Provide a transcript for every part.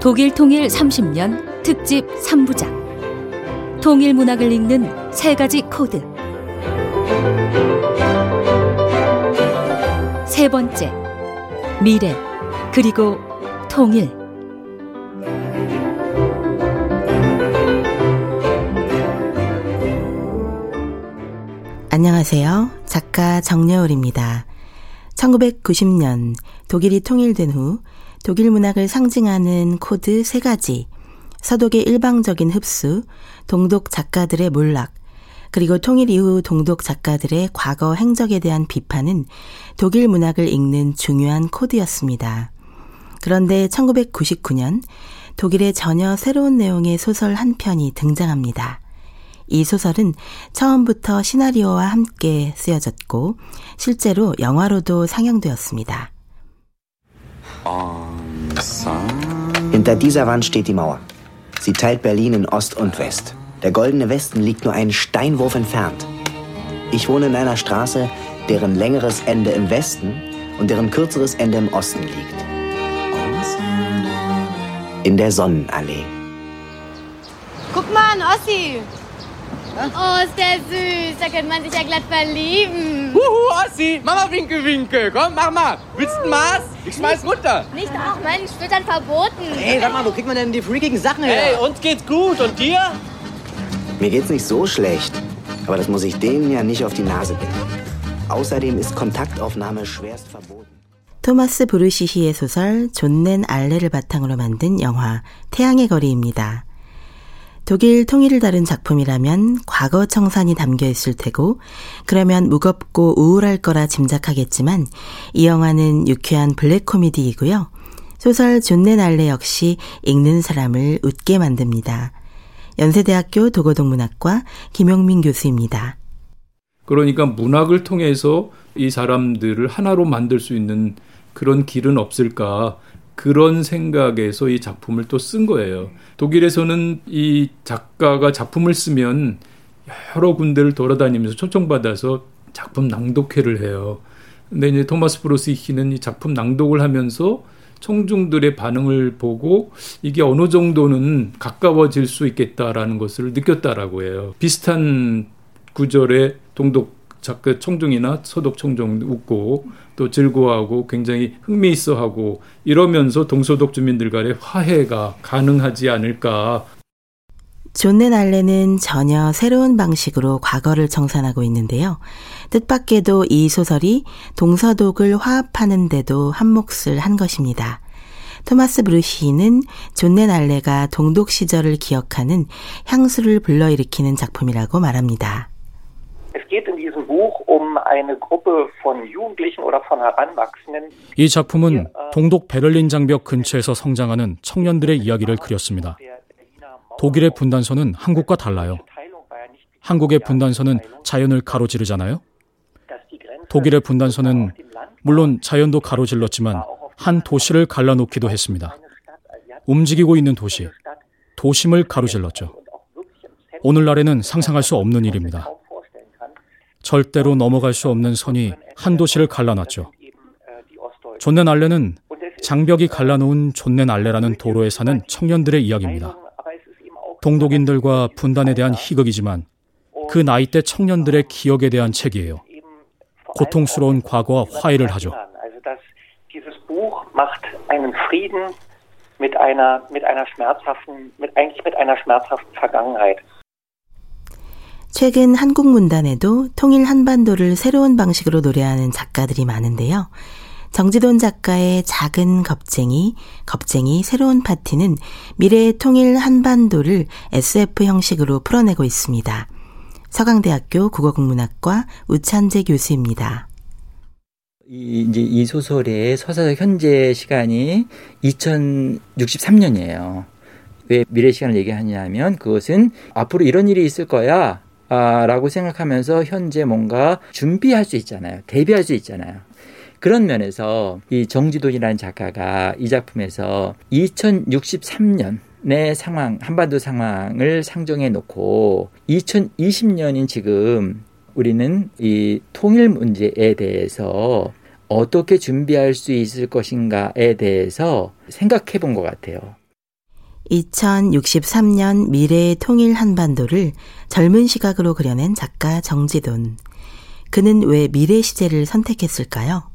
독일 통일 30년 특집 3부작 통일 문학을 읽는 세 가지 코드 세 번째 미래 그리고 통일 안녕하세요. 작가 정여울입니다. 1990년 독일이 통일된 후 독일 문학을 상징하는 코드 세 가지, 서독의 일방적인 흡수, 동독 작가들의 몰락, 그리고 통일 이후 동독 작가들의 과거 행적에 대한 비판은 독일 문학을 읽는 중요한 코드였습니다. 그런데 1999년 독일의 전혀 새로운 내용의 소설 한 편이 등장합니다. 이 소설은 처음부터 시나리오와 함께 쓰여졌고 실제로 영화로도 상영되었습니다. Hinter dieser Wand steht die Mauer. Sie teilt Berlin in Ost und West. Der goldene Westen liegt nur einen Steinwurf entfernt. Ich wohne in einer Straße, deren längeres Ende im Westen und deren kürzeres Ende im Osten liegt. In der Sonnenallee. Guck mal an, Ossi. Oh, ist der süß. Da könnte man sich ja glatt verlieben. Huhu, Ossi, Mama winke, winke. Komm, mach mal. Willst du ein Maß? Ich schmeiß runter. Nicht auch, Mann, Splittern verboten. Ey, sag mal, wo kriegt man denn die freakigen Sachen her? Hey, uns geht's gut. Und dir? Mir geht's nicht so schlecht, aber das muss ich denen ja nicht auf die Nase binden. Außerdem ist Kontaktaufnahme schwerst verboten. 토마스 브루시히의 소설 존넨 알레를 바탕으로 만든 영화 태양의 거리입니다. 독일 통일을 다룬 작품이라면 과거 청산이 담겨 있을 테고 그러면 무겁고 우울할 거라 짐작하겠지만 이 영화는 유쾌한 블랙 코미디이고요. 소설 존넨 알레 역시 읽는 사람을 웃게 만듭니다. 연세대학교 도고동문학과 김용민 교수입니다. 그러니까 문학을 통해서 이 사람들을 하나로 만들 수 있는 그런 길은 없을까 그런 생각에서 이 작품을 또 쓴 거예요. 독일에서는 이 작가가 작품을 쓰면 여러 군데를 돌아다니면서 초청받아서 작품 낭독회를 해요. 근데 이제 토마스 브로시히는 이 작품 낭독을 하면서 청중들의 반응을 보고 이게 어느 정도는 가까워질 수 있겠다라는 것을 느꼈다라고 해요. 비슷한 구절의 동독 작가 청중이나 서독 청중 웃고 또 즐거워하고 굉장히 흥미있어하고 이러면서 동서독 주민들 간의 화해가 가능하지 않을까. 존넨 알레는 전혀 새로운 방식으로 과거를 청산하고 있는데요. 뜻밖에도 이 소설이 동서독을 화합하는데도 한 몫을 한 것입니다. 토마스 브루시는 존넨 알레가 동독 시절을 기억하는 향수를 불러일으키는 작품이라고 말합니다. 이 작품은 동독 베를린 장벽 근처에서 성장하는 청년들의 이야기를 그렸습니다. 독일의 분단선은 한국과 달라요. 한국의 분단선은 자연을 가로지르잖아요. 독일의 분단선은 물론 자연도 가로질렀지만 한 도시를 갈라놓기도 했습니다. 움직이고 있는 도시, 도심을 가로질렀죠. 오늘날에는 상상할 수 없는 일입니다. 절대로 넘어갈 수 없는 선이 한 도시를 갈라놨죠. 존넨 알레는 장벽이 갈라놓은 존넨 알레라는 도로에 사는 청년들의 이야기입니다. 동독인들과 분단에 대한 희극이지만 그 나이대 청년들의 기억에 대한 책이에요. 고통스러운 과거와 화해를 하죠. 최근 한국 문단에도 통일 한반도를 새로운 방식으로 노래하는 작가들이 많은데요. 정지돈 작가의 작은 겁쟁이, 겁쟁이 새로운 파티는 미래의 통일 한반도를 SF 형식으로 풀어내고 있습니다. 서강대학교 국어국문학과 우찬재 교수입니다. 이, 이제 이 소설의 서사적 현재 시간이 2063년이에요. 왜 미래 시간을 얘기하냐면 그것은 앞으로 이런 일이 있을 거야. 아, 라고 생각하면서 현재 뭔가 준비할 수 있잖아요. 대비할 수 있잖아요. 그런 면에서 이 정지돈이라는 작가가 이 작품에서 2063년의 상황, 한반도 상황을 상정해 놓고 2020년인 지금 우리는 이 통일 문제에 대해서 어떻게 준비할 수 있을 것인가에 대해서 생각해 본 것 같아요. 2063년 미래의 통일 한반도를 젊은 시각으로 그려낸 작가 정지돈. 그는 왜 미래 시제를 선택했을까요?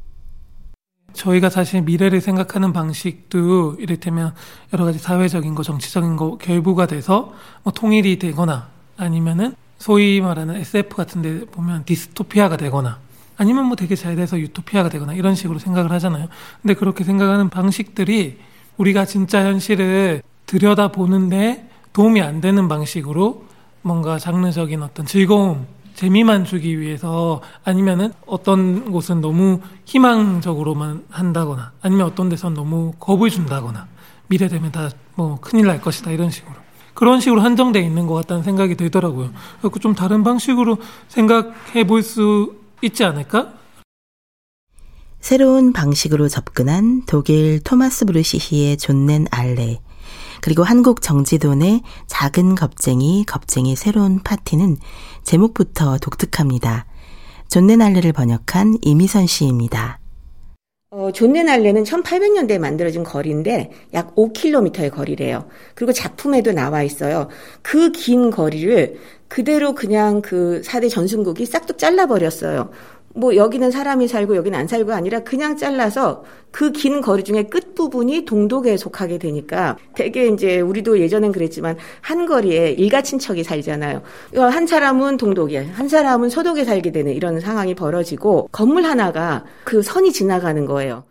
저희가 사실 미래를 생각하는 방식도 이를테면 여러 가지 사회적인 거, 정치적인 거 결부가 돼서 뭐 통일이 되거나 아니면은 소위 말하는 SF 같은 데 보면 디스토피아가 되거나 아니면 뭐 되게 잘 돼서 유토피아가 되거나 이런 식으로 생각을 하잖아요. 근데 그렇게 생각하는 방식들이 우리가 진짜 현실을 들여다보는데 도움이 안 되는 방식으로 뭔가 장르적인 어떤 즐거움, 재미만 주기 위해서 아니면은 어떤 곳은 너무 희망적으로만 한다거나 아니면 어떤 데선 너무 겁을 준다거나 미래 되면 다 뭐 큰일 날 것이다 이런 식으로 그런 식으로 한정돼 있는 것 같다는 생각이 들더라고요. 그래서 좀 다른 방식으로 생각해 볼 수 있지 않을까? 새로운 방식으로 접근한 독일 토마스 브루시히의 존넨 알레 그리고 한국 정지돈의 작은 겁쟁이, 겁쟁이 새로운 파티는 제목부터 독특합니다. 존네날레를 번역한 이미선 씨입니다. 어, 존네날레는 1800년대에 만들어진 거리인데 약 5km의 거리래요. 그리고 작품에도 나와 있어요. 그 긴 거리를 그대로 그냥 그 4대 전순국이 싹둑 잘라버렸어요. 뭐 여기는 사람이 살고 여기는 안 살고 아니라 그냥 잘라서 그 긴 거리 중에 끝 부분이 동독에 속하게 되니까 되게 이제 우리도 예전엔 그랬지만 한 거리에 일가 친척이 살잖아요. 한 사람은 동독에 한 사람은 서독에 살게 되는 이런 상황이 벌어지고 건물 하나가 그 선이 지나가는 거예요.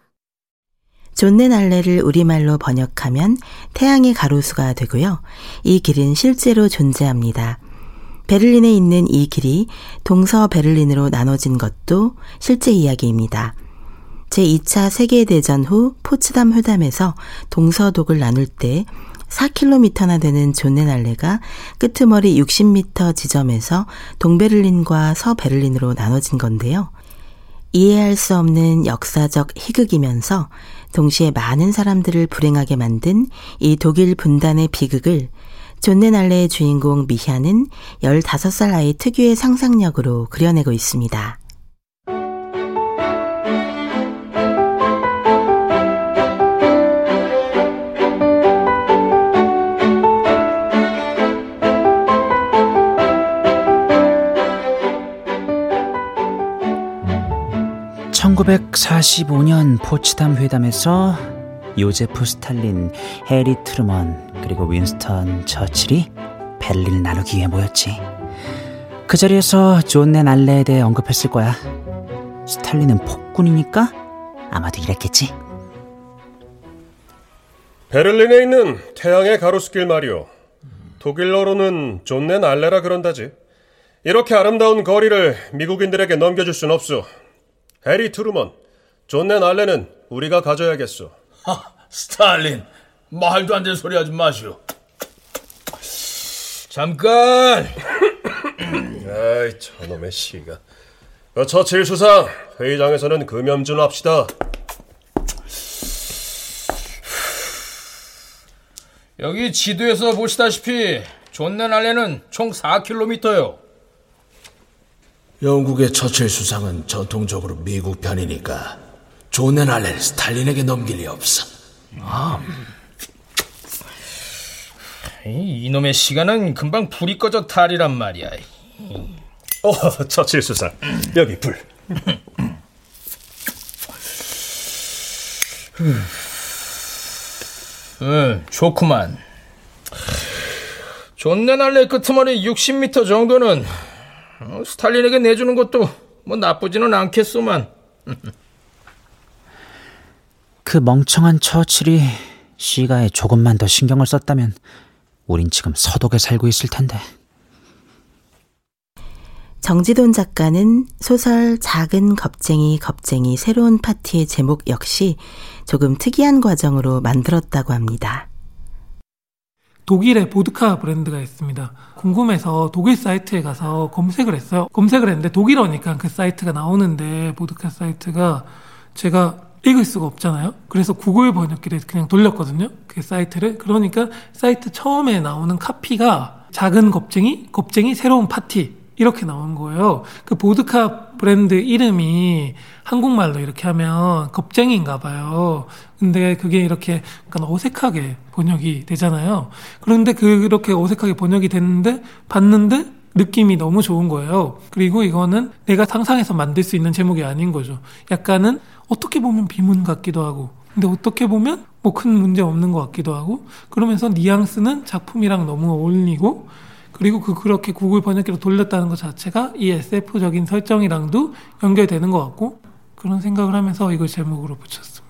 존네날레를 우리말로 번역하면 태양의 가로수가 되고요. 이 길은 실제로 존재합니다. 베를린에 있는 이 길이 동서 베를린으로 나눠진 것도 실제 이야기입니다. 제2차 세계대전 후 포츠담 회담에서 동서독을 나눌 때 4km나 되는 존네날레가 끄트머리 60m 지점에서 동베를린과 서베를린으로 나눠진 건데요. 이해할 수 없는 역사적 희극이면서 동시에 많은 사람들을 불행하게 만든 이 독일 분단의 비극을 존네날레의 주인공 미샤는 15살 아이 특유의 상상력으로 그려내고 있습니다. (1945년) 포츠담 회담에서 요제프 스탈린, 해리 트루먼, 그리고 윈스턴 처칠이 벨리를 나누기 위해 모였지. 그 자리에서 존넨 알레에 대해 언급했을 거야. 스탈린은 폭군이니까 아마도 이랬겠지. 베를린에 있는 태양의 가로수길 말이오. 독일어로는 존넨 알레라 그런다지. 이렇게 아름다운 거리를 미국인들에게 넘겨줄 순 없소. 해리 트루먼, 존넨 알레는 우리가 가져야겠소. 하, 스탈린, 말도 안 되는 소리 하지 마시오. 잠깐! 아이, 저놈의 시가. 어, 처칠 수상, 회의장에서는 금연 좀 합시다. 여기 지도에서 보시다시피 존넨 알레는 총 4km요. 영국의 처칠 수상은 전통적으로 미국 편이니까 존넨 알레를 스탈린에게 넘길 리 없어. 아. 이놈의 시간은 금방 불이 꺼져 탈이란 말이야. 어, 처칠 수상. 여기 불. 응, 좋구만. 존네날레 끄트머리 60m 정도는 어, 스탈린에게 내주는 것도 뭐 나쁘지는 않겠소만. 그 멍청한 처칠이 시가에 조금만 더 신경을 썼다면 우린 지금 서독에 살고 있을 텐데. 정지돈 작가는 소설 작은 겁쟁이 겁쟁이 새로운 파티의 제목 역시 조금 특이한 과정으로 만들었다고 합니다. 독일의 보드카 브랜드가 있습니다. 궁금해서 독일 사이트에 가서 검색을 했어요. 검색을 했는데 독일어니까 그 사이트가 나오는데 보드카 사이트가 제가 읽을 수가 없잖아요. 그래서 구글 번역기를 그냥 돌렸거든요. 그 사이트를. 그러니까 사이트 처음에 나오는 카피가 작은 겁쟁이, 겁쟁이 새로운 파티 이렇게 나온 거예요. 그 보드카 브랜드 이름이 한국말로 이렇게 하면 겁쟁이인가 봐요. 근데 그게 이렇게 약간 어색하게 번역이 되잖아요. 그런데 그렇게 어색하게 번역이 됐는데 봤는데 느낌이 너무 좋은 거예요. 그리고 이거는 내가 상상해서 만들 수 있는 제목이 아닌 거죠. 약간은 어떻게 보면 비문 같기도 하고, 근데 어떻게 보면 뭐 큰 문제 없는 것 같기도 하고, 그러면서 뉘앙스는 작품이랑 너무 어울리고, 그리고 그 그렇게 구글 번역기로 돌렸다는 것 자체가 이 SF적인 설정이랑도 연결되는 것 같고, 그런 생각을 하면서 이걸 제목으로 붙였습니다.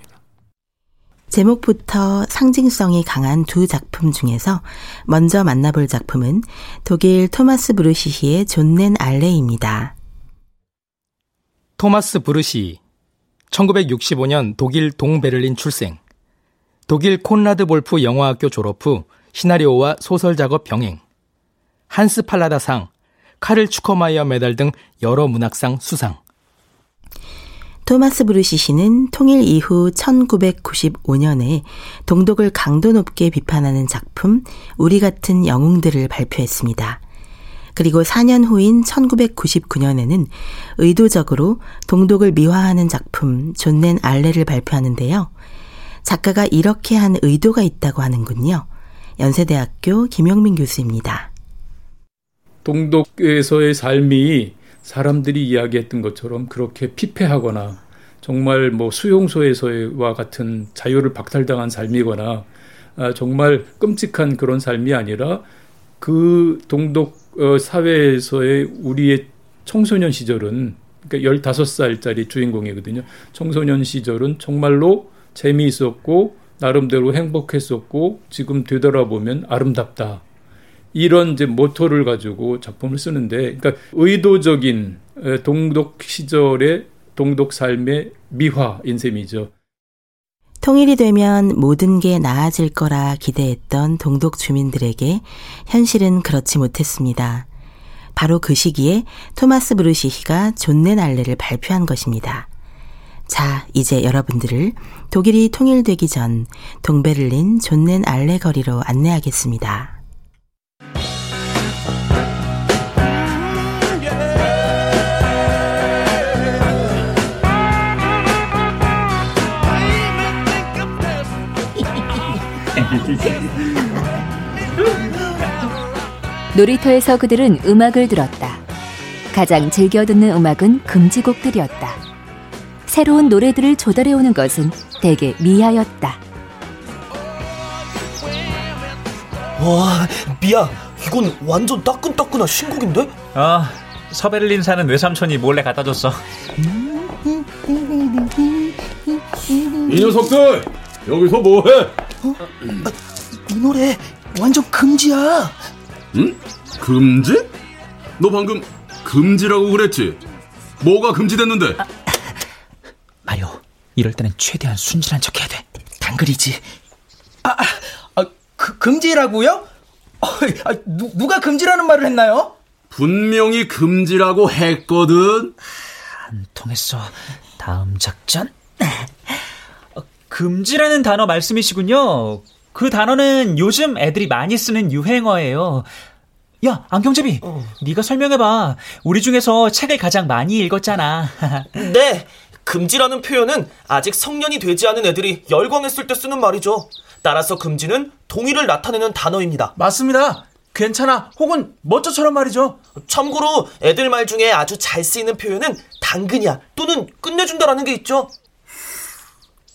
제목부터 상징성이 강한 두 작품 중에서 먼저 만나볼 작품은 독일 토마스 브루시히의 존넨 알레입니다. 토마스 브루시 1965년 독일 동베를린 출생. 독일 콘라드 볼프 영화학교 졸업 후 시나리오와 소설 작업 병행. 한스 팔라다상, 카를 추커마이어 메달 등 여러 문학상 수상. 토마스 브루시시는 통일 이후 1995년에 동독을 강도 높게 비판하는 작품 우리 같은 영웅들을 발표했습니다. 그리고 4년 후인 1999년에는 의도적으로 동독을 미화하는 작품 존넨 알레를 발표하는데요. 작가가 이렇게 한 의도가 있다고 하는군요. 연세대학교 김영민 교수입니다. 동독에서의 삶이 사람들이 이야기했던 것처럼 그렇게 피폐하거나 정말 뭐 수용소에서와 같은 자유를 박탈당한 삶이거나 아, 정말 끔찍한 그런 삶이 아니라 그 동독 어, 사회에서의 우리의 청소년 시절은 그러니까 15살짜리 주인공이거든요. 청소년 시절은 정말로 재미있었고 나름대로 행복했었고 지금 되돌아보면 아름답다. 이런 이제 모토를 가지고 작품을 쓰는데, 그러니까 의도적인 동독 시절의 동독 삶의 미화인 셈이죠. 통일이 되면 모든 게 나아질 거라 기대했던 동독 주민들에게 현실은 그렇지 못했습니다. 바로 그 시기에 토마스 브루시히가 존넨 알레를 발표한 것입니다. 자, 이제 여러분들을 독일이 통일되기 전 동베를린 존넨 알레 거리로 안내하겠습니다. 놀이터에서 그들은 음악을 들었다. 가장 즐겨 듣는 음악은 금지곡들이었다. 새로운 노래들을 조달해오는 것은 대개 미아였다. 와, 미아, 이건 완전 따끈따끈한 신곡인데? 아, 서베를린 사는 외삼촌이 몰래 갖다 줬어. 이 녀석들! 여기서 뭐해? 어? 이 노래 완전 금지야. 응? 금지? 너 방금 금지라고 그랬지? 뭐가 금지됐는데? 아, 마리오, 이럴 때는 최대한 순진한 척 해야 돼. 당근이지. 아, 아, 아 그, 금지라고요? 어, 아, 누, 누가 금지라는 말을 했나요? 분명히 금지라고 했거든. 안 통했어. 다음 작전. 어, 금지라는 단어 말씀이시군요. 그 단어는 요즘 애들이 많이 쓰는 유행어예요. 야, 안경제비. 어. 네가 설명해 봐. 우리 중에서 책을 가장 많이 읽었잖아. 네. 금지라는 표현은 아직 성년이 되지 않은 애들이 열광했을 때 쓰는 말이죠. 따라서 금지는 동의를 나타내는 단어입니다. 맞습니다. 괜찮아 혹은 멋져처럼 말이죠. 참고로 애들 말 중에 아주 잘 쓰이는 표현은 당근이야 또는 끝내준다라는 게 있죠.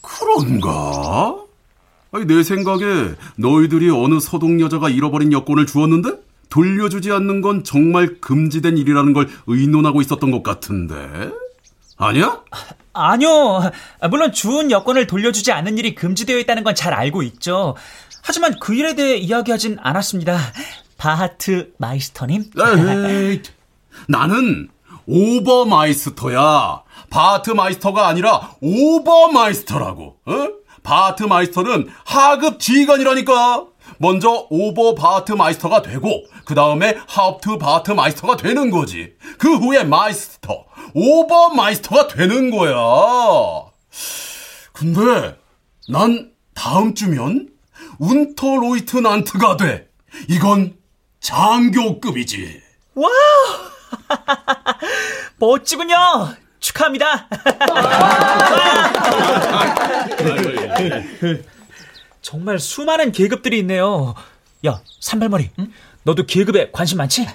그런가? 아니, 내 생각에 너희들이 어느 서독 여자가 잃어버린 여권을 주웠는데 돌려주지 않는 건 정말 금지된 일이라는 걸 의논하고 있었던 것 같은데. 아니야? 아니요. 물론 주운 여권을 돌려주지 않는 일이 금지되어 있다는 건 잘 알고 있죠. 하지만 그 일에 대해 이야기하진 않았습니다. Wachtmeister님? 에이, 나는 Obermeister야. Wachtmeister가 아니라 Obermeister라고. 어? Wachtmeister는 하급 지휘관이라니까. 먼저 Oberwachtmeister가 되고 그 다음에 Hauptwachtmeister가 되는 거지. 그 후에 Meister, Obermeister가 되는 거야. 근데 난 다음 주면 Unterleutnant가 돼. 이건 장교급이지. 와우! 멋지군요. 축하합니다. 정말 수많은 계급들이 있네요. 야, 산발머리. 응? 너도 계급에 관심 많지?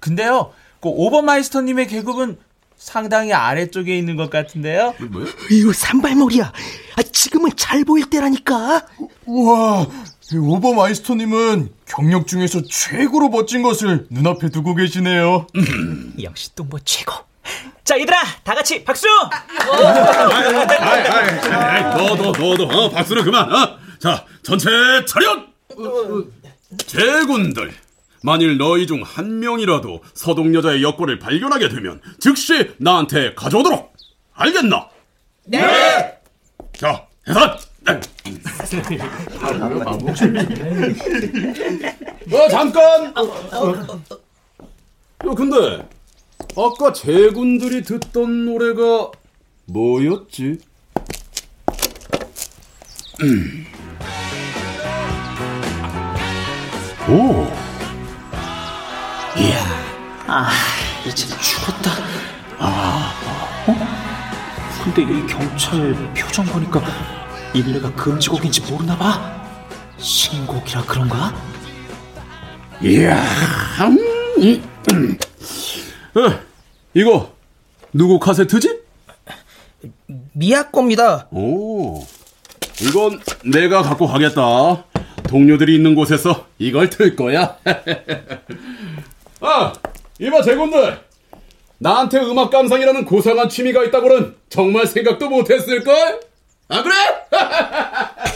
근데요, 그 Obermeister님의 계급은 상당히 아래쪽에 있는 것 같은데요? 뭐요? 이거 산발머리야. 아, 지금은 잘 보일 때라니까. 우와, Obermeister님은 경력 중에서 최고로 멋진 것을 눈앞에 두고 계시네요. 역시 또 뭐 최고. 자, 얘들아, 다 같이 박수! 너도, 너도, 어, 박수는 그만, 어? 자, 전체 차렷! 제군들, 만일 너희 중 한 명이라도 서동 여자의 여권을 발견하게 되면 즉시 나한테 가져오도록. 알겠나? 네! 자, 해산! 뭐 잠깐. 야, 근데 아까 제군들이 듣던 노래가 뭐였지? 음. 오. 이야, 아, 이제 죽었다. 아, 어? 근데 이 경찰 표정 보니까 이 노래가 금지곡인지 모르나 봐. 신곡이라 그런가? 이야, 음, 음. 어, 이거 누구 카세트지? 미아 겁니다. 오, 이건 내가 갖고 가겠다. 동료들이 있는 곳에서 이걸 틀 거야. 아, 이봐 제군들. 나한테 음악 감상이라는 고상한 취미가 있다고는 정말 생각도 못했을걸? 아 그래?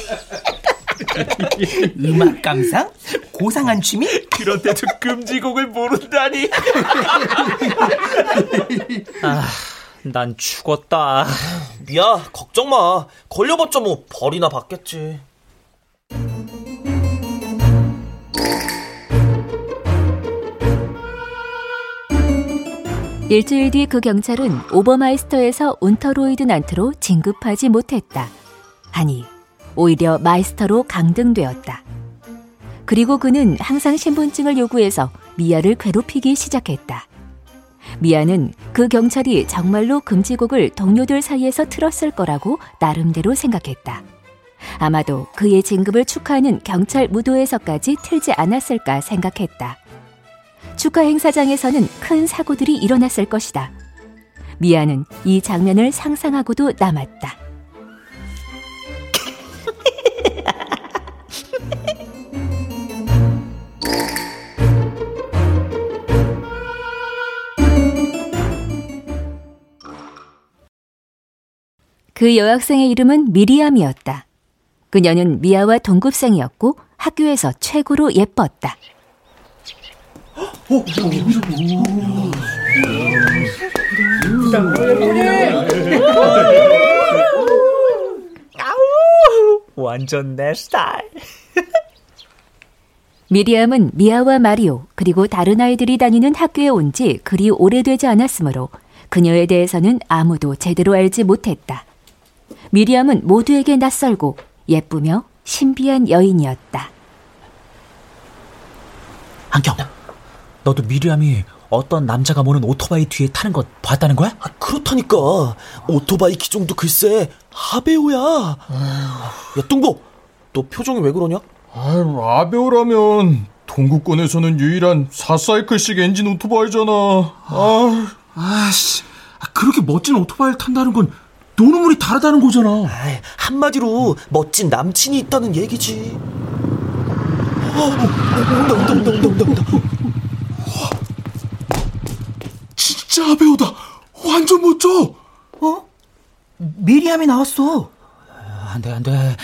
음악 감상? 고상한 취미? 그런데도 금지곡을 모른다니. 아, 난 죽었다. 미아, 걱정 마. 걸려봤자 뭐 벌이나 받겠지. 일주일 뒤 그 경찰은 Obermeister에서 Unterleutnant로 진급하지 못했다. 아니, 오히려 Meister로 강등되었다. 그리고 그는 항상 신분증을 요구해서 미아를 괴롭히기 시작했다. 미아는 그 경찰이 정말로 금지곡을 동료들 사이에서 틀었을 거라고 나름대로 생각했다. 아마도 그의 진급을 축하하는 경찰 무도회에서까지 틀지 않았을까 생각했다. 축하 행사장에서는 큰 사고들이 일어났을 것이다. 미아는 이 장면을 상상하고도 남았다. 그 여학생의 이름은 미리암이었다. 그녀는 미아와 동급생이었고 학교에서 최고로 예뻤다. 어, 완전 내 스타일. 미리암은 미아와 마리오 그리고 다른 아이들이 다니는 학교에 온 지 그리 오래되지 않았으므로 그녀에 대해서는 아무도 제대로 알지 못했다. 미리암은 모두에게 낯설고 예쁘며 신비한 여인이었다. 안경, 너도 미리암이 어떤 남자가 모는 오토바이 뒤에 타는 것 봤다는 거야? 아, 그렇다니까. 오토바이 기종도 글쎄 하베오야. 야 뚱보, 너 표정이 왜 그러냐? 아유, 아베오라면 동구권에서는 유일한 4사이클식 엔진 오토바이잖아. 아, 아씨, 그렇게 멋진 오토바이를 탄다는 건 노는물이 다르다는 거잖아. 아이, 한마디로 멋진 남친이 있다는 얘기지. 어, 온다, 온다, 온다, 온다, 온다, 온다. 진짜 아베오다. 완전 멋져. 어? 미리암이 나왔어. 안 돼, 안 돼.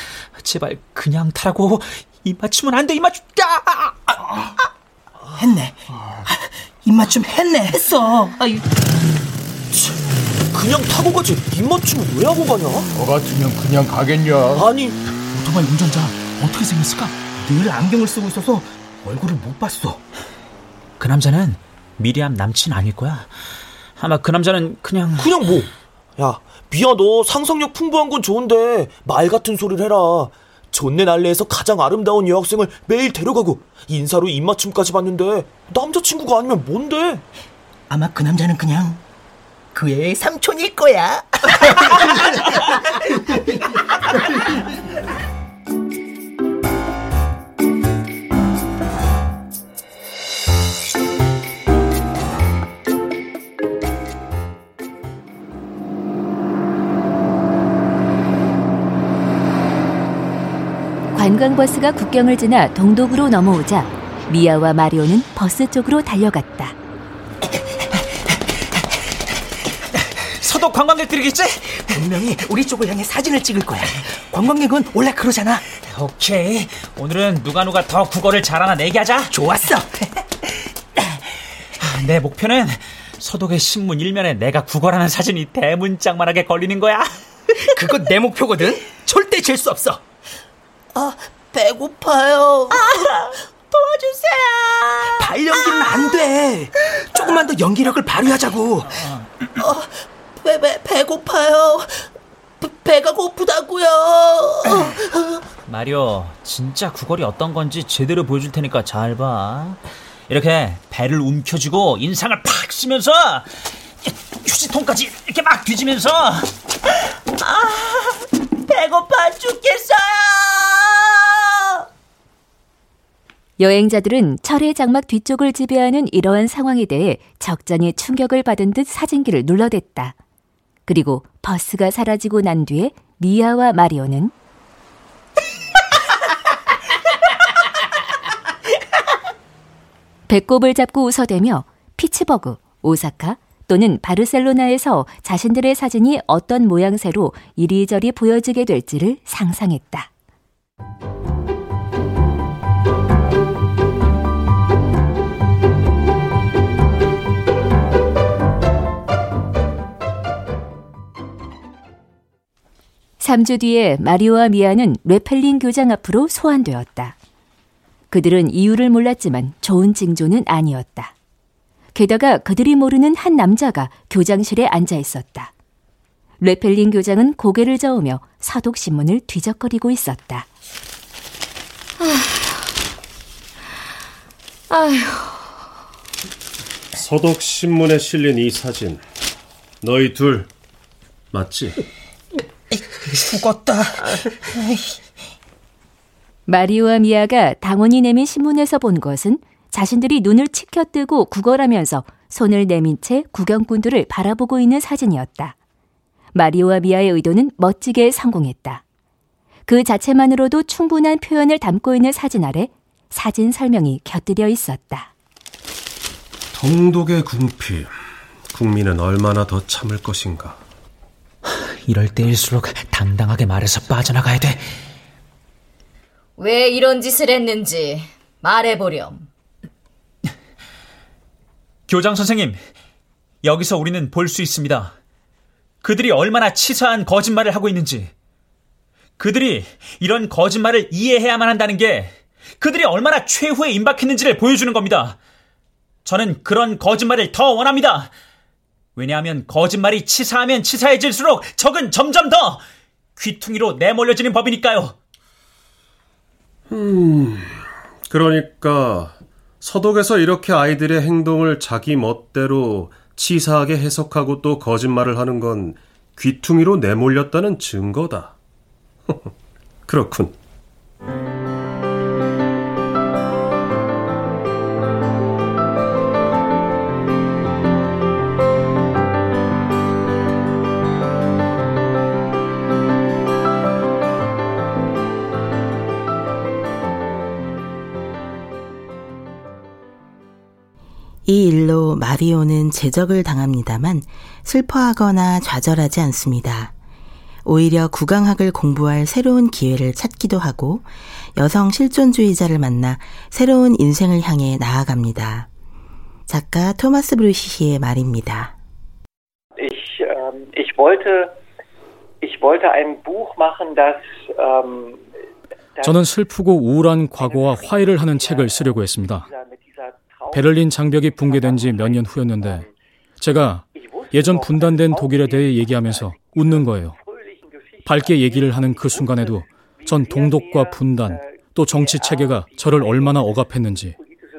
제발 그냥 타라고. 입맞춤은 안 돼, 입맞춤. 야! 아, 아, 아. 했네. 입맞춤 했네, 했어. 아유. 그냥 타고 가지 입맞춤을 왜 하고 가냐? 너 같으면 그냥 가겠냐? 아니 오토바이 운전자 어떻게 생겼을까? 늘 안경을 쓰고 있어서 얼굴을 못 봤어. 그 남자는 미리암 남친 아닐 거야. 아마 그 남자는 그냥 그냥 뭐? 야 미야 너 상상력 풍부한 건 좋은데 말 같은 소리를 해라. 존내 날레에서 가장 아름다운 여학생을 매일 데려가고 인사로 입맞춤까지 받는데 남자친구가 아니면 뭔데? 아마 그 남자는 그냥 그의 삼촌일 거야. 관광버스가 국경을 지나 동독으로 넘어오자 미아와 마리오는 버스 쪽으로 달려갔다. 서독 관광객들이겠지? 분명히 우리 쪽을 향해 사진을 찍을 거야. 관광객은 원래 그러잖아. 오케이. 오늘은 누가 누가 더 국어를 잘하나 내기하자. 좋았어. 내 목표는 서독의 신문 일면에 내가 국어라는 사진이 대문짝만하게 걸리는 거야. 그건 내 목표거든. 절대 질 수 없어. 아, 배고파요. 아, 도와주세요. 발연기는 안 돼. 조금만 더 연기력을 발휘하자고. 어, 배, 배, 배고파요. 배, 배가 고프다고요. 마리오, 진짜 구걸이 어떤 건지 제대로 보여줄 테니까 잘 봐. 이렇게 배를 움켜쥐고 인상을 팍 쓰면서 휴지통까지 이렇게 막 뒤지면서 아, 배고파 죽겠어요. 여행자들은 철의 장막 뒤쪽을 지배하는 이러한 상황에 대해 적잖이 충격을 받은 듯 사진기를 눌러댔다. 그리고 버스가 사라지고 난 뒤에 미아와 마리오는 배꼽을 잡고 웃어대며 피츠버그, 오사카 또는 바르셀로나에서 자신들의 사진이 어떤 모양새로 이리저리 보여지게 될지를 상상했다. (3주) 뒤에 마리오와 미아는 레펠린 교장 앞으로 소환되었다. 그들은 이유를 몰랐지만 좋은 징조는 아니었다. 게다가 그들이 모르는 한 남자가 교장실에 앉아 있었다. 레펠린 교장은 고개를 저으며 사독신문을 뒤적거리고 있었다. 아휴. 서독신문에 실린 이 사진. 너희 둘, 맞지? 죽었다. 마리오와 미아가 당원이 내민 신문에서 본 것은 자신들이 눈을 치켜뜨고 구걸하면서 손을 내민 채 구경꾼들을 바라보고 있는 사진이었다. 마리오와 미아의 의도는 멋지게 성공했다. 그 자체만으로도 충분한 표현을 담고 있는 사진 아래 사진 설명이 곁들여 있었다. 동독의 궁피. 국민은 얼마나 더 참을 것인가. 이럴 때일수록 당당하게 말해서 빠져나가야 돼. 왜 이런 짓을 했는지 말해보렴. 교장 선생님, 여기서 우리는 볼 수 있습니다. 그들이 얼마나 치사한 거짓말을 하고 있는지. 그들이 이런 거짓말을 이해해야만 한다는 게 그들이 얼마나 최후에 임박했는지를 보여주는 겁니다. 저는 그런 거짓말을 더 원합니다. 왜냐하면 거짓말이 치사하면 치사해질수록 적은 점점 더 귀퉁이로 내몰려지는 법이니까요. 음, 그러니까 서독에서 이렇게 아이들의 행동을 자기 멋대로 치사하게 해석하고 또 거짓말을 하는 건 귀퉁이로 내몰렸다는 증거다. 그렇군. 이 일로 마리오는 제적을 당합니다만 슬퍼하거나 좌절하지 않습니다. 오히려 국왕학을 공부할 새로운 기회를 찾기도 하고 여성 실존주의자를 만나 새로운 인생을 향해 나아갑니다. 작가 토마스 브루시시의 말입니다. Ich, ähm, ich wollte, ich wollte ein Buch machen, das, ähm, 저는 슬프고 우울한 과거와 화해를 하는 책을 쓰려고 했습니다. 베를린 장벽이 붕괴된 지 몇 년 후였는데 제가 예전 분단된 독일에 대해 얘기하면서 웃는 거예요. 밝게 얘기를 하는 그 순간에도 전 동독과 분단 또 정치 체계가 저를 얼마나 억압했는지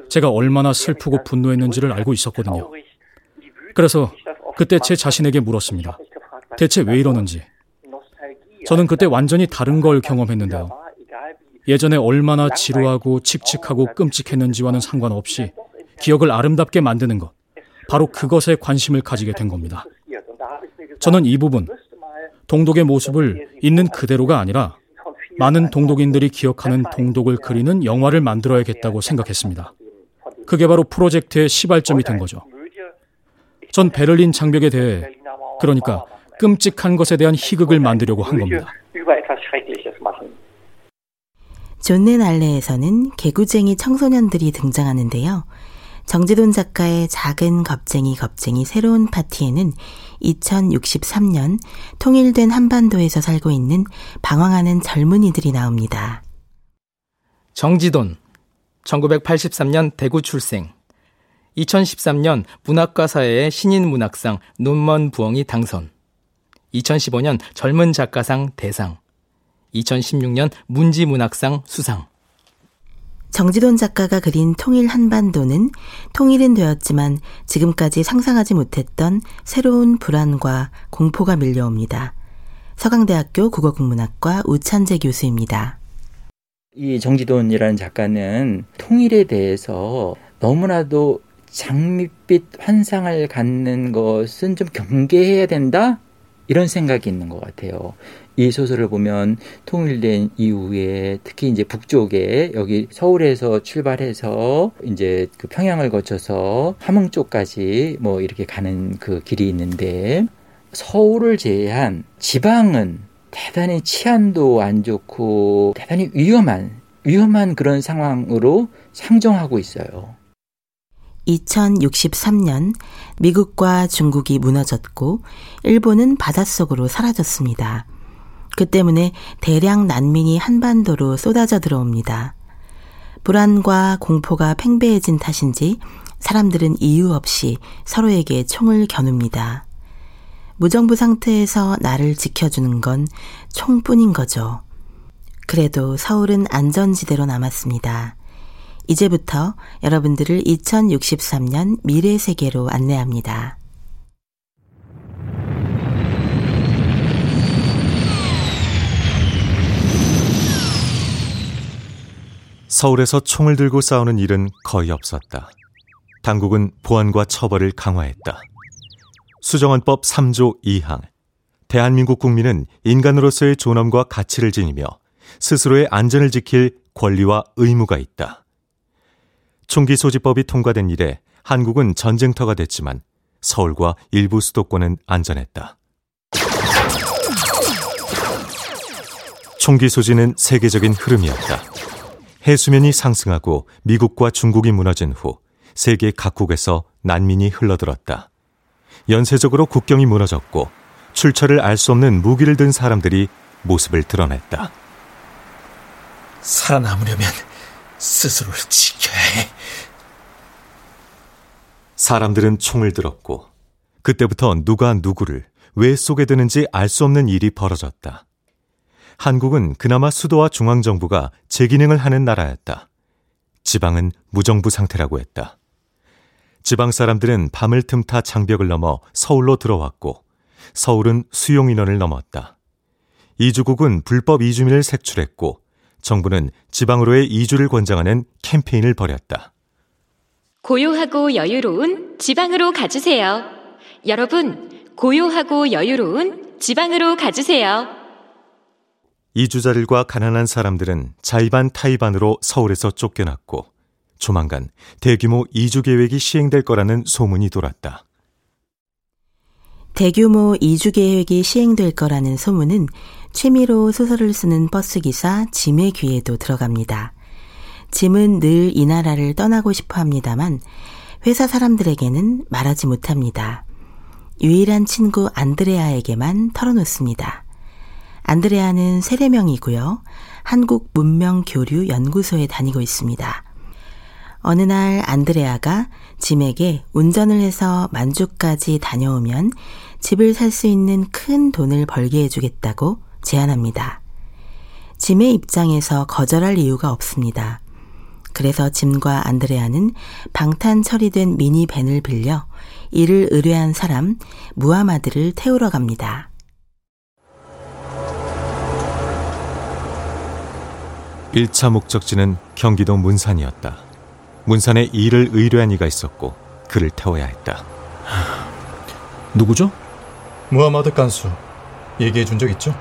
제가 얼마나 슬프고 분노했는지를 알고 있었거든요. 그래서 그때 제 자신에게 물었습니다. 대체 왜 이러는지. 저는 그때 완전히 다른 걸 경험했는데요. 예전에 얼마나 지루하고 칙칙하고 끔찍했는지와는 상관없이 기억을 아름답게 만드는 것. 바로 그것에 관심을 가지게 된 겁니다. 저는 이 부분, 동독의 모습을 있는 그대로가 아니라 많은 동독인들이 기억하는 동독을 그리는 영화를 만들어야겠다고 생각했습니다. 그게 바로 프로젝트의 시발점이 된 거죠. 전 베를린 장벽에 대해, 그러니까 끔찍한 것에 대한 희극을 만들려고 한 겁니다. 존넨 알레에서는 개구쟁이 청소년들이 등장하는데요. 정지돈 작가의 작은 겁쟁이 겁쟁이 새로운 파티에는 2063년 통일된 한반도에서 살고 있는 방황하는 젊은이들이 나옵니다. 정지돈, 1983년 대구 출생. 2013년 문학과 사회의 신인 문학상 눈먼 부엉이 당선. 2015년 젊은 작가상 대상. 2016년 문지문학상 수상. 정지돈 작가가 그린 통일 한반도는 통일은 되었지만 지금까지 상상하지 못했던 새로운 불안과 공포가 밀려옵니다. 서강대학교 국어국문학과 우찬재 교수입니다. 이 정지돈이라는 작가는 통일에 대해서 너무나도 장밋빛 환상을 갖는 것은 좀 경계해야 된다? 이런 생각이 있는 것 같아요. 이 소설을 보면 통일된 이후에 특히 이제 북쪽에 여기 서울에서 출발해서 이제 그 평양을 거쳐서 함흥 쪽까지 뭐 이렇게 가는 그 길이 있는데 서울을 제외한 지방은 대단히 치안도 안 좋고 대단히 위험한 위험한 그런 상황으로 상정하고 있어요. 2063년 미국과 중국이 무너졌고 일본은 바닷속으로 사라졌습니다. 그 때문에 대량 난민이 한반도로 쏟아져 들어옵니다. 불안과 공포가 팽배해진 탓인지 사람들은 이유 없이 서로에게 총을 겨눕니다. 무정부 상태에서 나를 지켜주는 건 총뿐인 거죠. 그래도 서울은 안전지대로 남았습니다. 이제부터 여러분들을 2063년 미래 세계로 안내합니다. 서울에서 총을 들고 싸우는 일은 거의 없었다. 당국은 보안과 처벌을 강화했다. 수정헌법 3조 2항. 대한민국 국민은 인간으로서의 존엄과 가치를 지니며 스스로의 안전을 지킬 권리와 의무가 있다. 총기 소지법이 통과된 이래 한국은 전쟁터가 됐지만 서울과 일부 수도권은 안전했다. 총기 소지는 세계적인 흐름이었다. 해수면이 상승하고 미국과 중국이 무너진 후 세계 각국에서 난민이 흘러들었다. 연쇄적으로 국경이 무너졌고 출처를 알 수 없는 무기를 든 사람들이 모습을 드러냈다. 살아남으려면 스스로를 지켜야 해. 사람들은 총을 들었고 그때부터 누가 누구를 왜 쏘게 되는지 알 수 없는 일이 벌어졌다. 한국은 그나마 수도와 중앙정부가 재기능을 하는 나라였다. 지방은 무정부 상태라고 했다. 지방 사람들은 밤을 틈타 장벽을 넘어 서울로 들어왔고 서울은 수용 인원을 넘었다. 이주국은 불법 이주민을 색출했고 정부는 지방으로의 이주를 권장하는 캠페인을 벌였다. 고요하고 여유로운 지방으로 가주세요. 여러분, 고요하고 여유로운 지방으로 가주세요. 이주자들과 가난한 사람들은 자의반 타의반으로 서울에서 쫓겨났고 조만간 대규모 이주 계획이 시행될 거라는 소문이 돌았다. 대규모 이주 계획이 시행될 거라는 소문은 취미로 소설을 쓰는 버스기사 짐의 귀에도 들어갑니다. 짐은 늘 이 나라를 떠나고 싶어 합니다만 회사 사람들에게는 말하지 못합니다. 유일한 친구 안드레아에게만 털어놓습니다. 안드레아는 세례명이고요. 한국 문명 교류 연구소에 다니고 있습니다. 어느 날 안드레아가 짐에게 운전을 해서 만주까지 다녀오면 집을 살 수 있는 큰 돈을 벌게 해주겠다고 제안합니다. 짐의 입장에서 거절할 이유가 없습니다. 그래서 짐과 안드레아는 방탄 처리된 미니 밴을 빌려 이를 의뢰한 사람 무하마드를 태우러 갑니다. 일차 목적지는 경기도 문산이었다. 문산에 일을 의뢰한 이가 있었고 그를 태워야 했다. 누구죠? 무하마드 간수. 얘기해 준 적 있죠?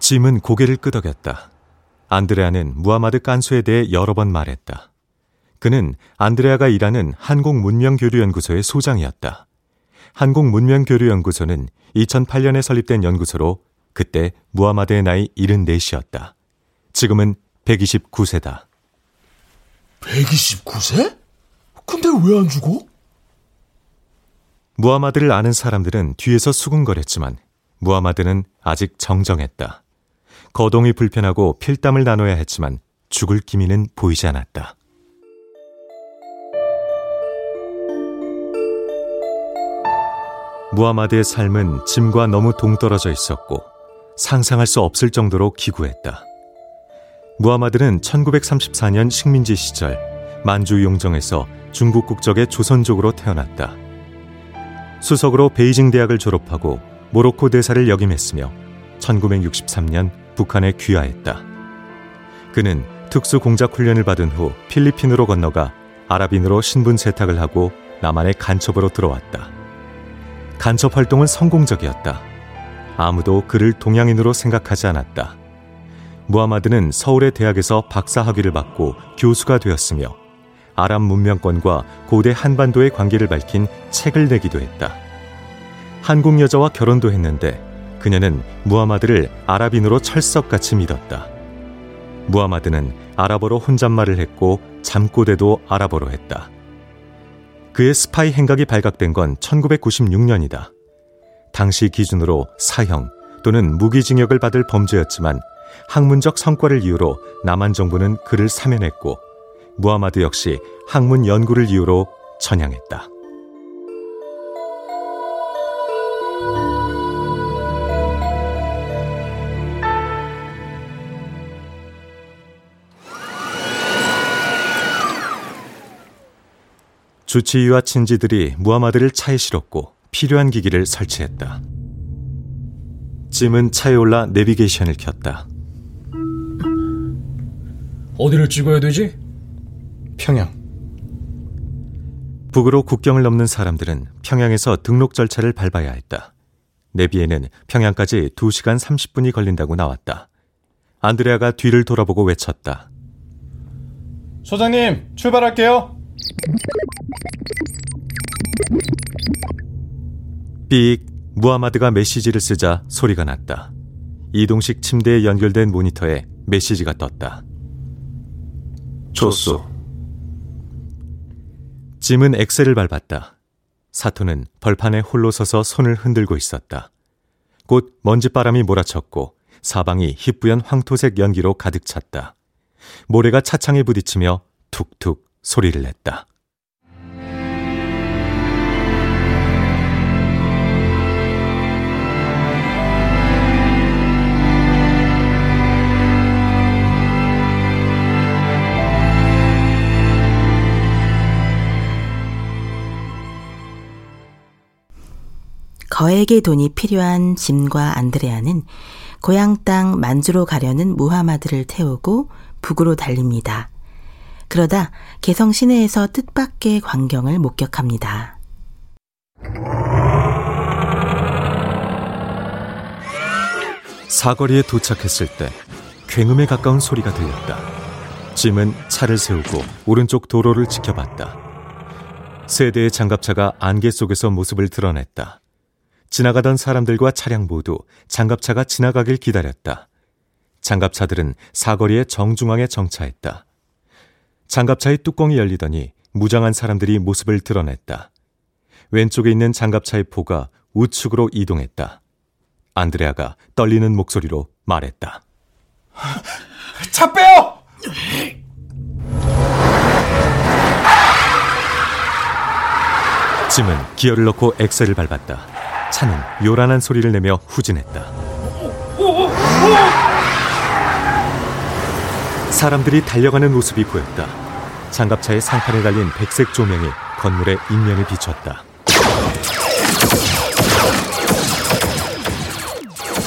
짐은 고개를 끄덕였다. 안드레아는 무하마드 깐수에 대해 여러 번 말했다. 그는 안드레아가 일하는 한국문명교류연구소의 소장이었다. 한국문명교류연구소는 2008년에 설립된 연구소로 그때 무하마드의 나이 74이었다. 지금은 129세다. 129세? 근데 왜 안 죽어? 무하마드를 아는 사람들은 뒤에서 수군거렸지만 무하마드는 아직 정정했다. 거동이 불편하고 필담을 나눠야 했지만 죽을 기미는 보이지 않았다. 무하마드의 삶은 짐과 너무 동떨어져 있었고 상상할 수 없을 정도로 기구했다. 무하마드는 1934년 식민지 시절 만주 용정에서 중국 국적의 조선족으로 태어났다. 수석으로 베이징 대학을 졸업하고 모로코 대사를 역임했으며 1963년 북한에 귀화했다. 그는 특수 공작 훈련을 받은 후 필리핀으로 건너가 아랍인으로 신분 세탁을 하고 남한의 간첩으로 들어왔다. 간첩 활동은 성공적이었다. 아무도 그를 동양인으로 생각하지 않았다. 무하마드는 서울의 대학에서 박사 학위를 받고 교수가 되었으며 아랍 문명권과 고대 한반도의 관계를 밝힌 책을 내기도 했다. 한국 여자와 결혼도 했는데 그녀는 무하마드를 아랍인으로 철석같이 믿었다. 무하마드는 아랍어로 혼잣말을 했고 잠꼬대도 아랍어로 했다. 그의 스파이 행각이 발각된 건 1996년이다. 당시 기준으로 사형 또는 무기징역을 받을 범죄였지만 학문적 성과를 이유로 남한 정부는 그를 사면했고 무하마드 역시 학문 연구를 이유로 전향했다. 주치의와 친지들이 무하마드를 차에 실었고 필요한 기기를 설치했다. 짐은 차에 올라 내비게이션을 켰다. 어디를 찍어야 되지? 평양. 북으로 국경을 넘는 사람들은 평양에서 등록 절차를 밟아야 했다. 내비에는 평양까지 2시간 30분이 걸린다고 나왔다. 안드레아가 뒤를 돌아보고 외쳤다. 소장님, 출발할게요. 삑 무하마드가 메시지를 쓰자 소리가 났다. 이동식 침대에 연결된 모니터에 메시지가 떴다. 좋소. 짐은 엑셀을 밟았다. 사토는 벌판에 홀로 서서 손을 흔들고 있었다. 곧 먼지바람이 몰아쳤고 사방이 희뿌연 황토색 연기로 가득 찼다. 모래가 차창에 부딪히며 툭툭 소리를 냈다. 거액의 돈이 필요한 짐과 안드레아는 고향 땅 만주로 가려는 무하마드를 태우고 북으로 달립니다. 그러다 개성 시내에서 뜻밖의 광경을 목격합니다. 사거리에 도착했을 때 굉음에 가까운 소리가 들렸다. 짐은 차를 세우고 오른쪽 도로를 지켜봤다. 세 대의 장갑차가 안개 속에서 모습을 드러냈다. 지나가던 사람들과 차량 모두 장갑차가 지나가길 기다렸다. 장갑차들은 사거리의 정중앙에 정차했다. 장갑차의 뚜껑이 열리더니 무장한 사람들이 모습을 드러냈다. 왼쪽에 있는 장갑차의 포가 우측으로 이동했다. 안드레아가 떨리는 목소리로 말했다. 차 빼요! 짐은 기어를 넣고 엑셀을 밟았다. 차는 요란한 소리를 내며 후진했다. 사람들이 달려가는 모습이 보였다. 장갑차의 상판에 달린 백색 조명이 건물의 인면을 비췄다.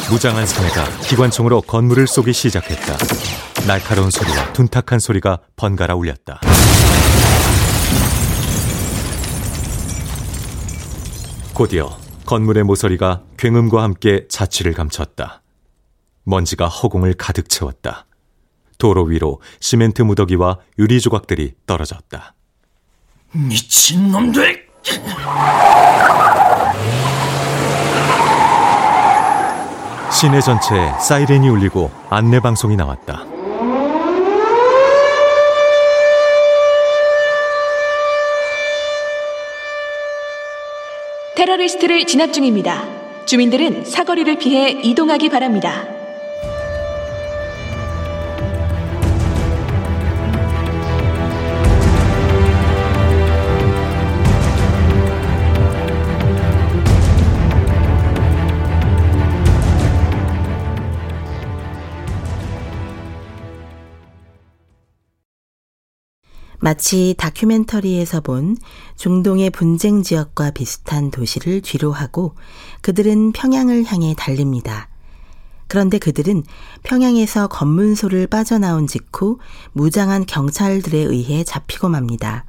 무장한 사내가 기관총으로 건물을 쏘기 시작했다. 날카로운 소리와 둔탁한 소리가 번갈아 울렸다. 곧이어 건물의 모서리가 굉음과 함께 자취를 감췄다. 먼지가 허공을 가득 채웠다. 도로 위로 시멘트 무더기와 유리 조각들이 떨어졌다. 미친놈들! 시내 전체에 사이렌이 울리고 안내 방송이 나왔다. 테러리스트를 진압 중입니다. 주민들은 사거리를 피해 이동하기 바랍니다. 마치 다큐멘터리에서 본 중동의 분쟁 지역과 비슷한 도시를 뒤로 하고 그들은 평양을 향해 달립니다. 그런데 그들은 평양에서 검문소를 빠져나온 직후 무장한 경찰들에 의해 잡히고 맙니다.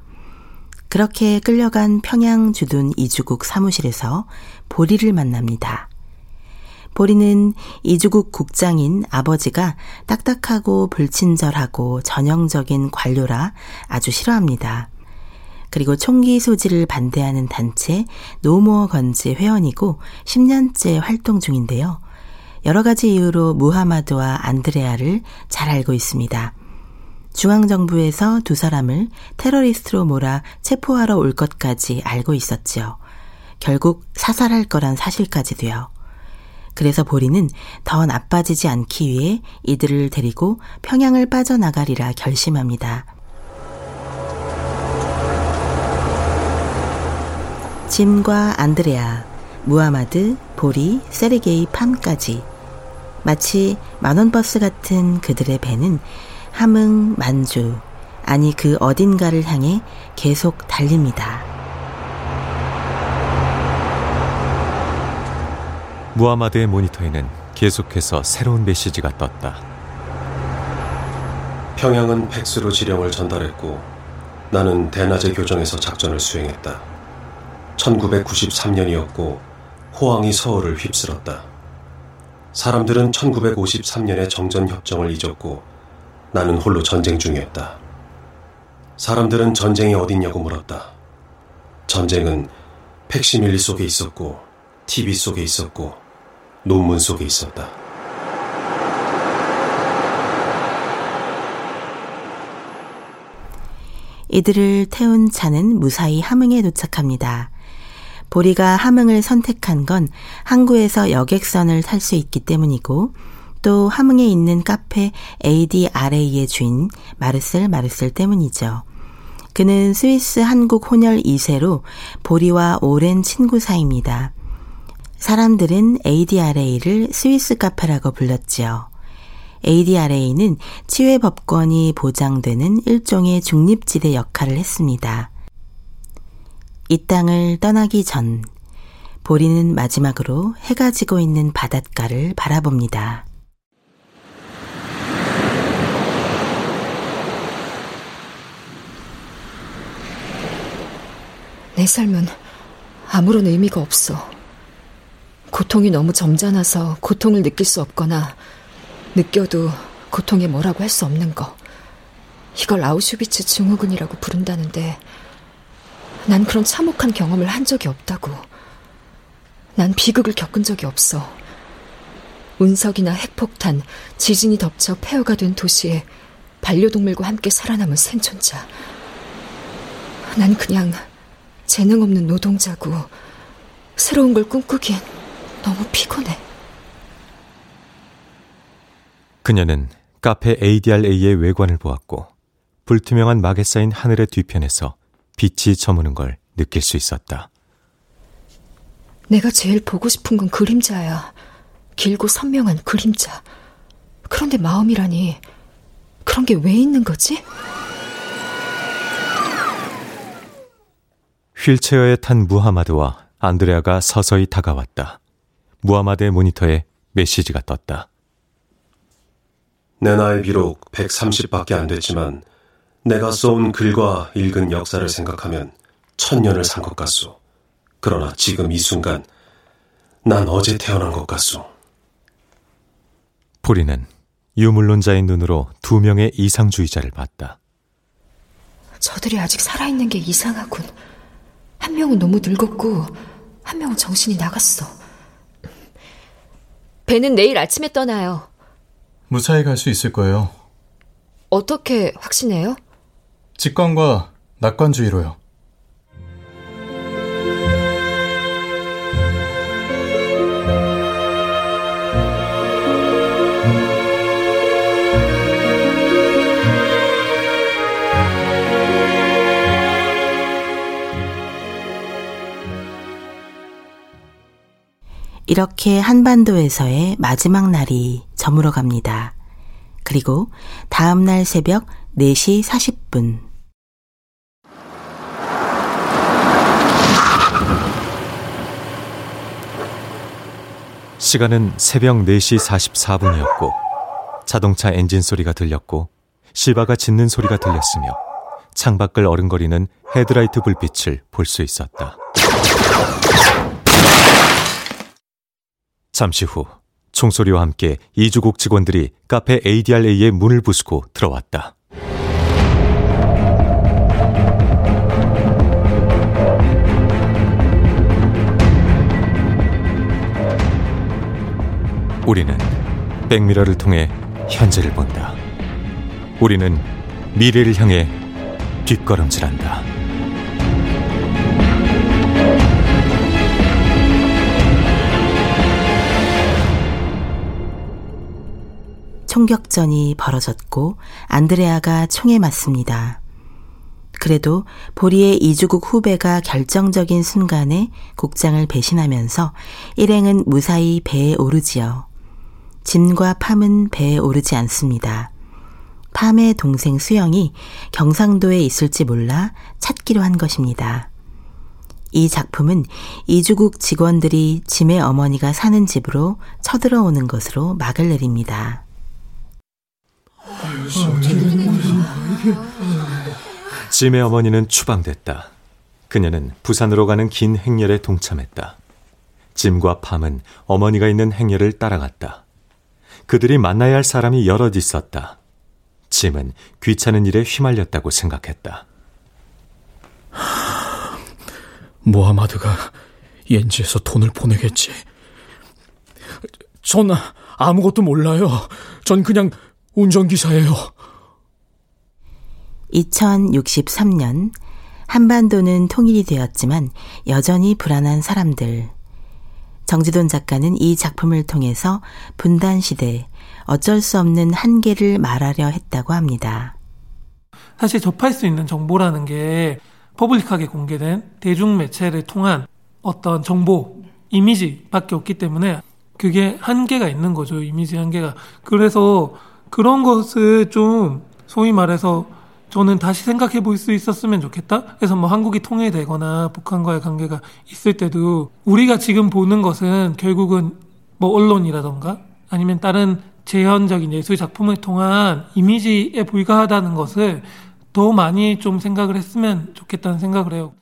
그렇게 끌려간 평양 주둔 이주국 사무실에서 보리를 만납니다. 보리는 이주국 국장인 아버지가 딱딱하고 불친절하고 전형적인 관료라 아주 싫어합니다. 그리고 총기 소지를 반대하는 단체 노모어 건지 회원이고 10년째 활동 중인데요. 여러 가지 이유로 무하마드와 안드레아를 잘 알고 있습니다. 중앙정부에서 두 사람을 테러리스트로 몰아 체포하러 올 것까지 알고 있었지요. 결국 사살할 거란 사실까지도요. 그래서 보리는 더 나빠지지 않기 위해 이들을 데리고 평양을 빠져나가리라 결심합니다. 짐과 안드레아, 무하마드, 보리, 세르게이, 팜까지 마치 만원버스 같은 그들의 배는 함흥, 만주, 아니 그 어딘가를 향해 계속 달립니다. 무하마드의 모니터에는 계속해서 새로운 메시지가 떴다. 평양은 팩스로 지령을 전달했고 나는 대낮의 교정에서 작전을 수행했다. 1993년이었고 호황이 서울을 휩쓸었다. 사람들은 1953년의 정전 협정을 잊었고 나는 홀로 전쟁 중이었다. 사람들은 전쟁이 어딨냐고 물었다. 전쟁은 팩시밀리 속에 있었고 TV 속에 있었고 논문 속에 있었다. 이들을 태운 차는 무사히 함흥에 도착합니다. 보리가 함흥을 선택한 건 항구에서 여객선을 탈 수 있기 때문이고 또 함흥에 있는 카페 ADRA의 주인 마르셀 마르셀 때문이죠. 그는 스위스 한국 혼혈 2세로 보리와 오랜 친구 사이입니다. 사람들은 ADRA를 스위스 카페라고 불렀지요. ADRA는 치외 법권이 보장되는 일종의 중립지대 역할을 했습니다. 이 땅을 떠나기 전 보리는 마지막으로 해가 지고 있는 바닷가를 바라봅니다. 내 삶은 아무런 의미가 없어. 고통이 너무 점잖아서 고통을 느낄 수 없거나 느껴도 고통에 뭐라고 할 수 없는 거. 이걸 아우슈비츠 증후군이라고 부른다는데 난 그런 참혹한 경험을 한 적이 없다고. 난 비극을 겪은 적이 없어. 운석이나 핵폭탄, 지진이 덮쳐 폐허가 된 도시에 반려동물과 함께 살아남은 생존자. 난 그냥 재능 없는 노동자고 새로운 걸 꿈꾸기엔 너무 피곤해. 그녀는 카페 ADRA의 외관을 보았고 불투명한 막에 쌓인 하늘의 뒤편에서 빛이 저무는 걸 느낄 수 있었다. 내가 제일 보고 싶은 건 그림자야. 길고 선명한 그림자. 그런데 마음이라니 그런 게 왜 있는 거지? 휠체어에 탄 무하마드와 안드레아가 서서히 다가왔다. 무하마드의 모니터에 메시지가 떴다. 내 나이 비록 130밖에 안 됐지만 내가 써온 글과 읽은 역사를 생각하면 천년을 산 것 같소. 그러나 지금 이 순간 난 어제 태어난 것 같소. 포리는 유물론자의 눈으로 두 명의 이상주의자를 봤다. 저들이 아직 살아있는 게 이상하군. 한 명은 너무 늙었고, 한 명은 정신이 나갔어. 배는 내일 아침에 떠나요. 무사히 갈 수 있을 거예요. 어떻게 확신해요? 직관과 낙관주의로요. 이렇게 한반도에서의 마지막 날이 저물어 갑니다. 그리고 다음 날 새벽 4시 40분. 시간은 새벽 4시 44분이었고 자동차 엔진 소리가 들렸고 시바가 짖는 소리가 들렸으며 창밖을 어른거리는 헤드라이트 불빛을 볼 수 있었다. 잠시 후 총소리와 함께 이주국 직원들이 카페 ADRA의 문을 부수고 들어왔다. 우리는 백미러를 통해 현재를 본다. 우리는 미래를 향해 뒷걸음질한다. 총격전이 벌어졌고 안드레아가 총에 맞습니다. 그래도 보리의 이주국 후배가 결정적인 순간에 국장을 배신하면서 일행은 무사히 배에 오르지요. 짐과 팜은 배에 오르지 않습니다. 팜의 동생 수영이 경상도에 있을지 몰라 찾기로 한 것입니다. 이 작품은 이주국 직원들이 짐의 어머니가 사는 집으로 쳐들어오는 것으로 막을 내립니다. 짐의 어머니는 추방됐다. 그녀는 부산으로 가는 긴 행렬에 동참했다. 짐과 팜은 어머니가 있는 행렬을 따라갔다. 그들이 만나야 할 사람이 여럿 있었다. 짐은 귀찮은 일에 휘말렸다고 생각했다. 모하마드가 옌지에서 돈을 보내겠지. 전 아무것도 몰라요. 전 그냥 운전기사예요. 2063년 한반도는 통일이 되었지만 여전히 불안한 사람들. 정지돈 작가는 이 작품을 통해서 분단 시대 어쩔 수 없는 한계를 말하려 했다고 합니다. 사실 접할 수 있는 정보라는 게 퍼블릭하게 공개된 대중 매체를 통한 어떤 정보, 이미지밖에 없기 때문에 그게 한계가 있는 거죠. 이미지 한계가. 그래서 그런 것을 좀 소위 말해서 저는 다시 생각해 볼 수 있었으면 좋겠다. 그래서 뭐 한국이 통일되거나 북한과의 관계가 있을 때도 우리가 지금 보는 것은 결국은 뭐 언론이라던가 아니면 다른 재현적인 예술 작품을 통한 이미지에 불과하다는 것을 더 많이 좀 생각을 했으면 좋겠다는 생각을 해요.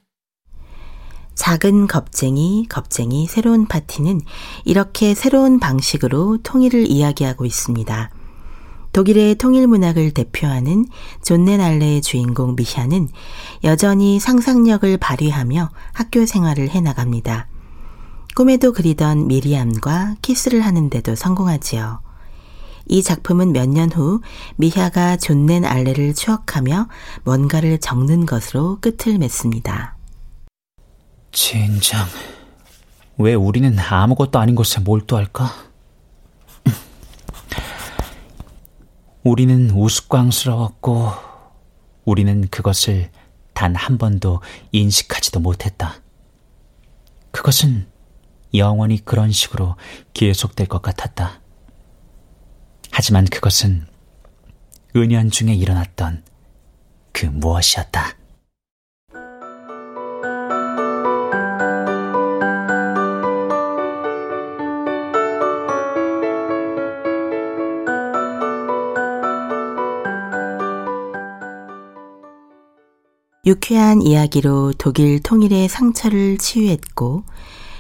작은 겁쟁이, 겁쟁이 새로운 파티는 이렇게 새로운 방식으로 통일을 이야기하고 있습니다. 독일의 통일 문학을 대표하는 존네 날레의 주인공 미샤는 여전히 상상력을 발휘하며 학교 생활을 해나갑니다. 꿈에도 그리던 미리암과 키스를 하는데도 성공하지요. 이 작품은 몇 년 후 미샤가 존넨 알레를 추억하며 뭔가를 적는 것으로 끝을 맺습니다. 젠장, 왜 우리는 아무것도 아닌 곳에 몰두할까? 우리는 우스꽝스러웠고, 우리는 그것을 단 한 번도 인식하지도 못했다. 그것은 영원히 그런 식으로 계속될 것 같았다. 하지만 그것은 은연 중에 일어났던 그 무엇이었다. 유쾌한 이야기로 독일 통일의 상처를 치유했고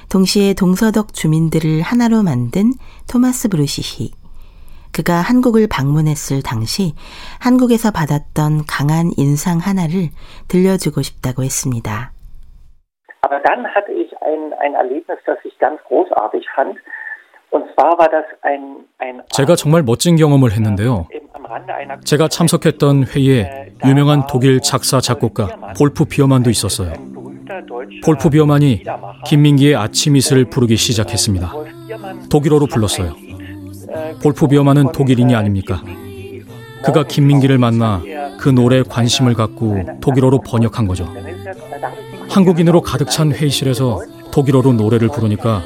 동시에 동서독 주민들을 하나로 만든 토마스 브루시히. 그가 한국을 방문했을 당시 한국에서 받았던 강한 인상 하나를 들려주고 싶다고 했습니다. Aber dann hatte ich ein, ein Erlebnis, das ich ganz großartig fand. 제가 정말 멋진 경험을 했는데요. 제가 참석했던 회의에 유명한 독일 작사 작곡가 볼프 비어만도 있었어요. 볼프 비어만이 김민기의 아침 이슬을 부르기 시작했습니다. 독일어로 불렀어요. 볼프 비어만은 독일인이 아닙니까? 그가 김민기를 만나 그 노래에 관심을 갖고 독일어로 번역한 거죠. 한국인으로 가득 찬 회의실에서 독일어로 노래를 부르니까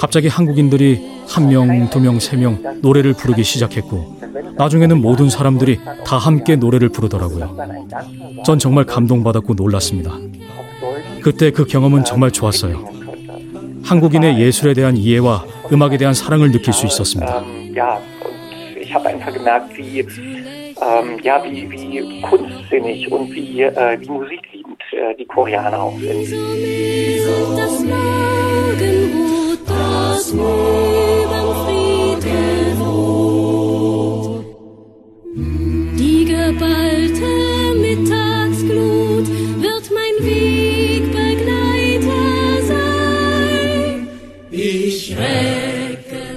갑자기 한국인들이 한 명, 두 명, 세 명 노래를 부르기 시작했고 나중에는 모든 사람들이 다 함께 노래를 부르더라고요. 전 정말 감동받았고 놀랐습니다. 그때 그 경험은 정말 좋았어요. 한국인의 예술에 대한 이해와 음악에 대한 사랑을 느낄 수 있었습니다. ähm, ja, wie, wie kunstsinnig und wie, äh, wie musikliebend äh, die Koreaner auch sind.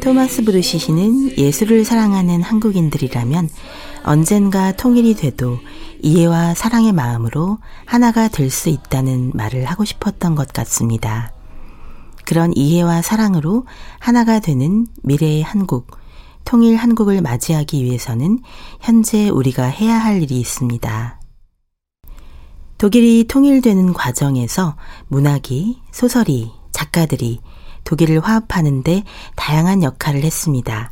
토마스 브루시 시는 예술을 사랑하는 한국인들이라면 언젠가 통일이 돼도 이해와 사랑의 마음으로 하나가 될 수 있다는 말을 하고 싶었던 것 같습니다. 그런 이해와 사랑으로 하나가 되는 미래의 한국, 통일 한국을 맞이하기 위해서는 현재 우리가 해야 할 일이 있습니다. 독일이 통일되는 과정에서 문학이, 소설이, 작가들이 독일을 화합하는데 다양한 역할을 했습니다.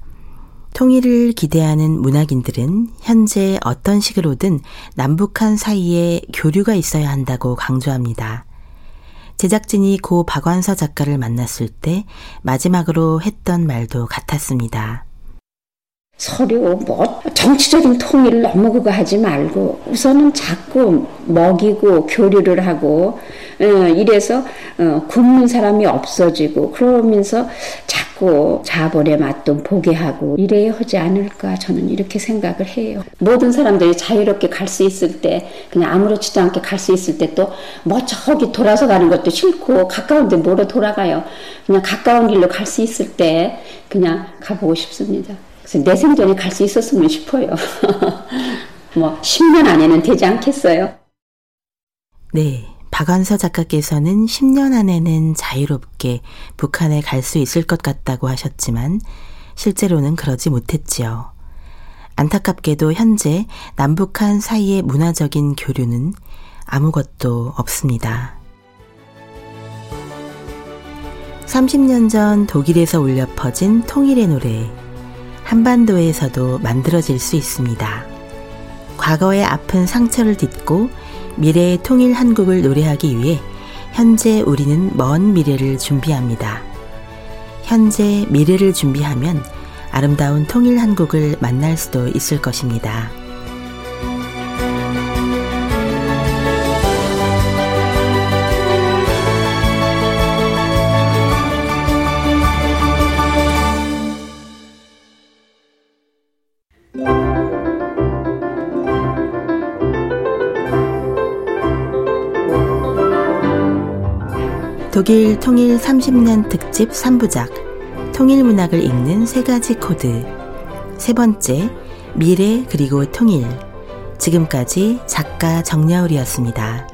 통일을 기대하는 문학인들은 현재 어떤 식으로든 남북한 사이에 교류가 있어야 한다고 강조합니다. 제작진이 고 박완서 작가를 만났을 때 마지막으로 했던 말도 같았습니다. 서류 뭐 정치적인 통일을 너무 그거 하지 말고 우선은 자꾸 먹이고 교류를 하고 어, 이래서 어, 굶는 사람이 없어지고 그러면서 자꾸 자본의 맛도 보게 하고 이래야 하지 않을까 저는 이렇게 생각을 해요. 모든 사람들이 자유롭게 갈 수 있을 때 그냥 아무렇지도 않게 갈 수 있을 때 또 뭐 저기 돌아서 가는 것도 싫고 가까운데 뭐로 돌아가요. 그냥 가까운 길로 갈 수 있을 때 그냥 가보고 싶습니다. 그래서 내 생전에 갈 수 있었으면 싶어요. 뭐 10년 안에는 되지 않겠어요? 네. 박완서 작가께서는 10년 안에는 자유롭게 북한에 갈 수 있을 것 같다고 하셨지만 실제로는 그러지 못했지요. 안타깝게도 현재 남북한 사이의 문화적인 교류는 아무것도 없습니다. 30년 전 독일에서 울려 퍼진 통일의 노래 한반도에서도 만들어질 수 있습니다. 과거의 아픈 상처를 딛고 미래의 통일 한국을 노래하기 위해 현재 우리는 먼 미래를 준비합니다. 현재 미래를 준비하면 아름다운 통일 한국을 만날 수도 있을 것입니다. 독일 통일 30년 특집 3부작 통일 문학을 읽는 세 가지 코드 세 번째 미래 그리고 통일 지금까지 작가 정야울이었습니다.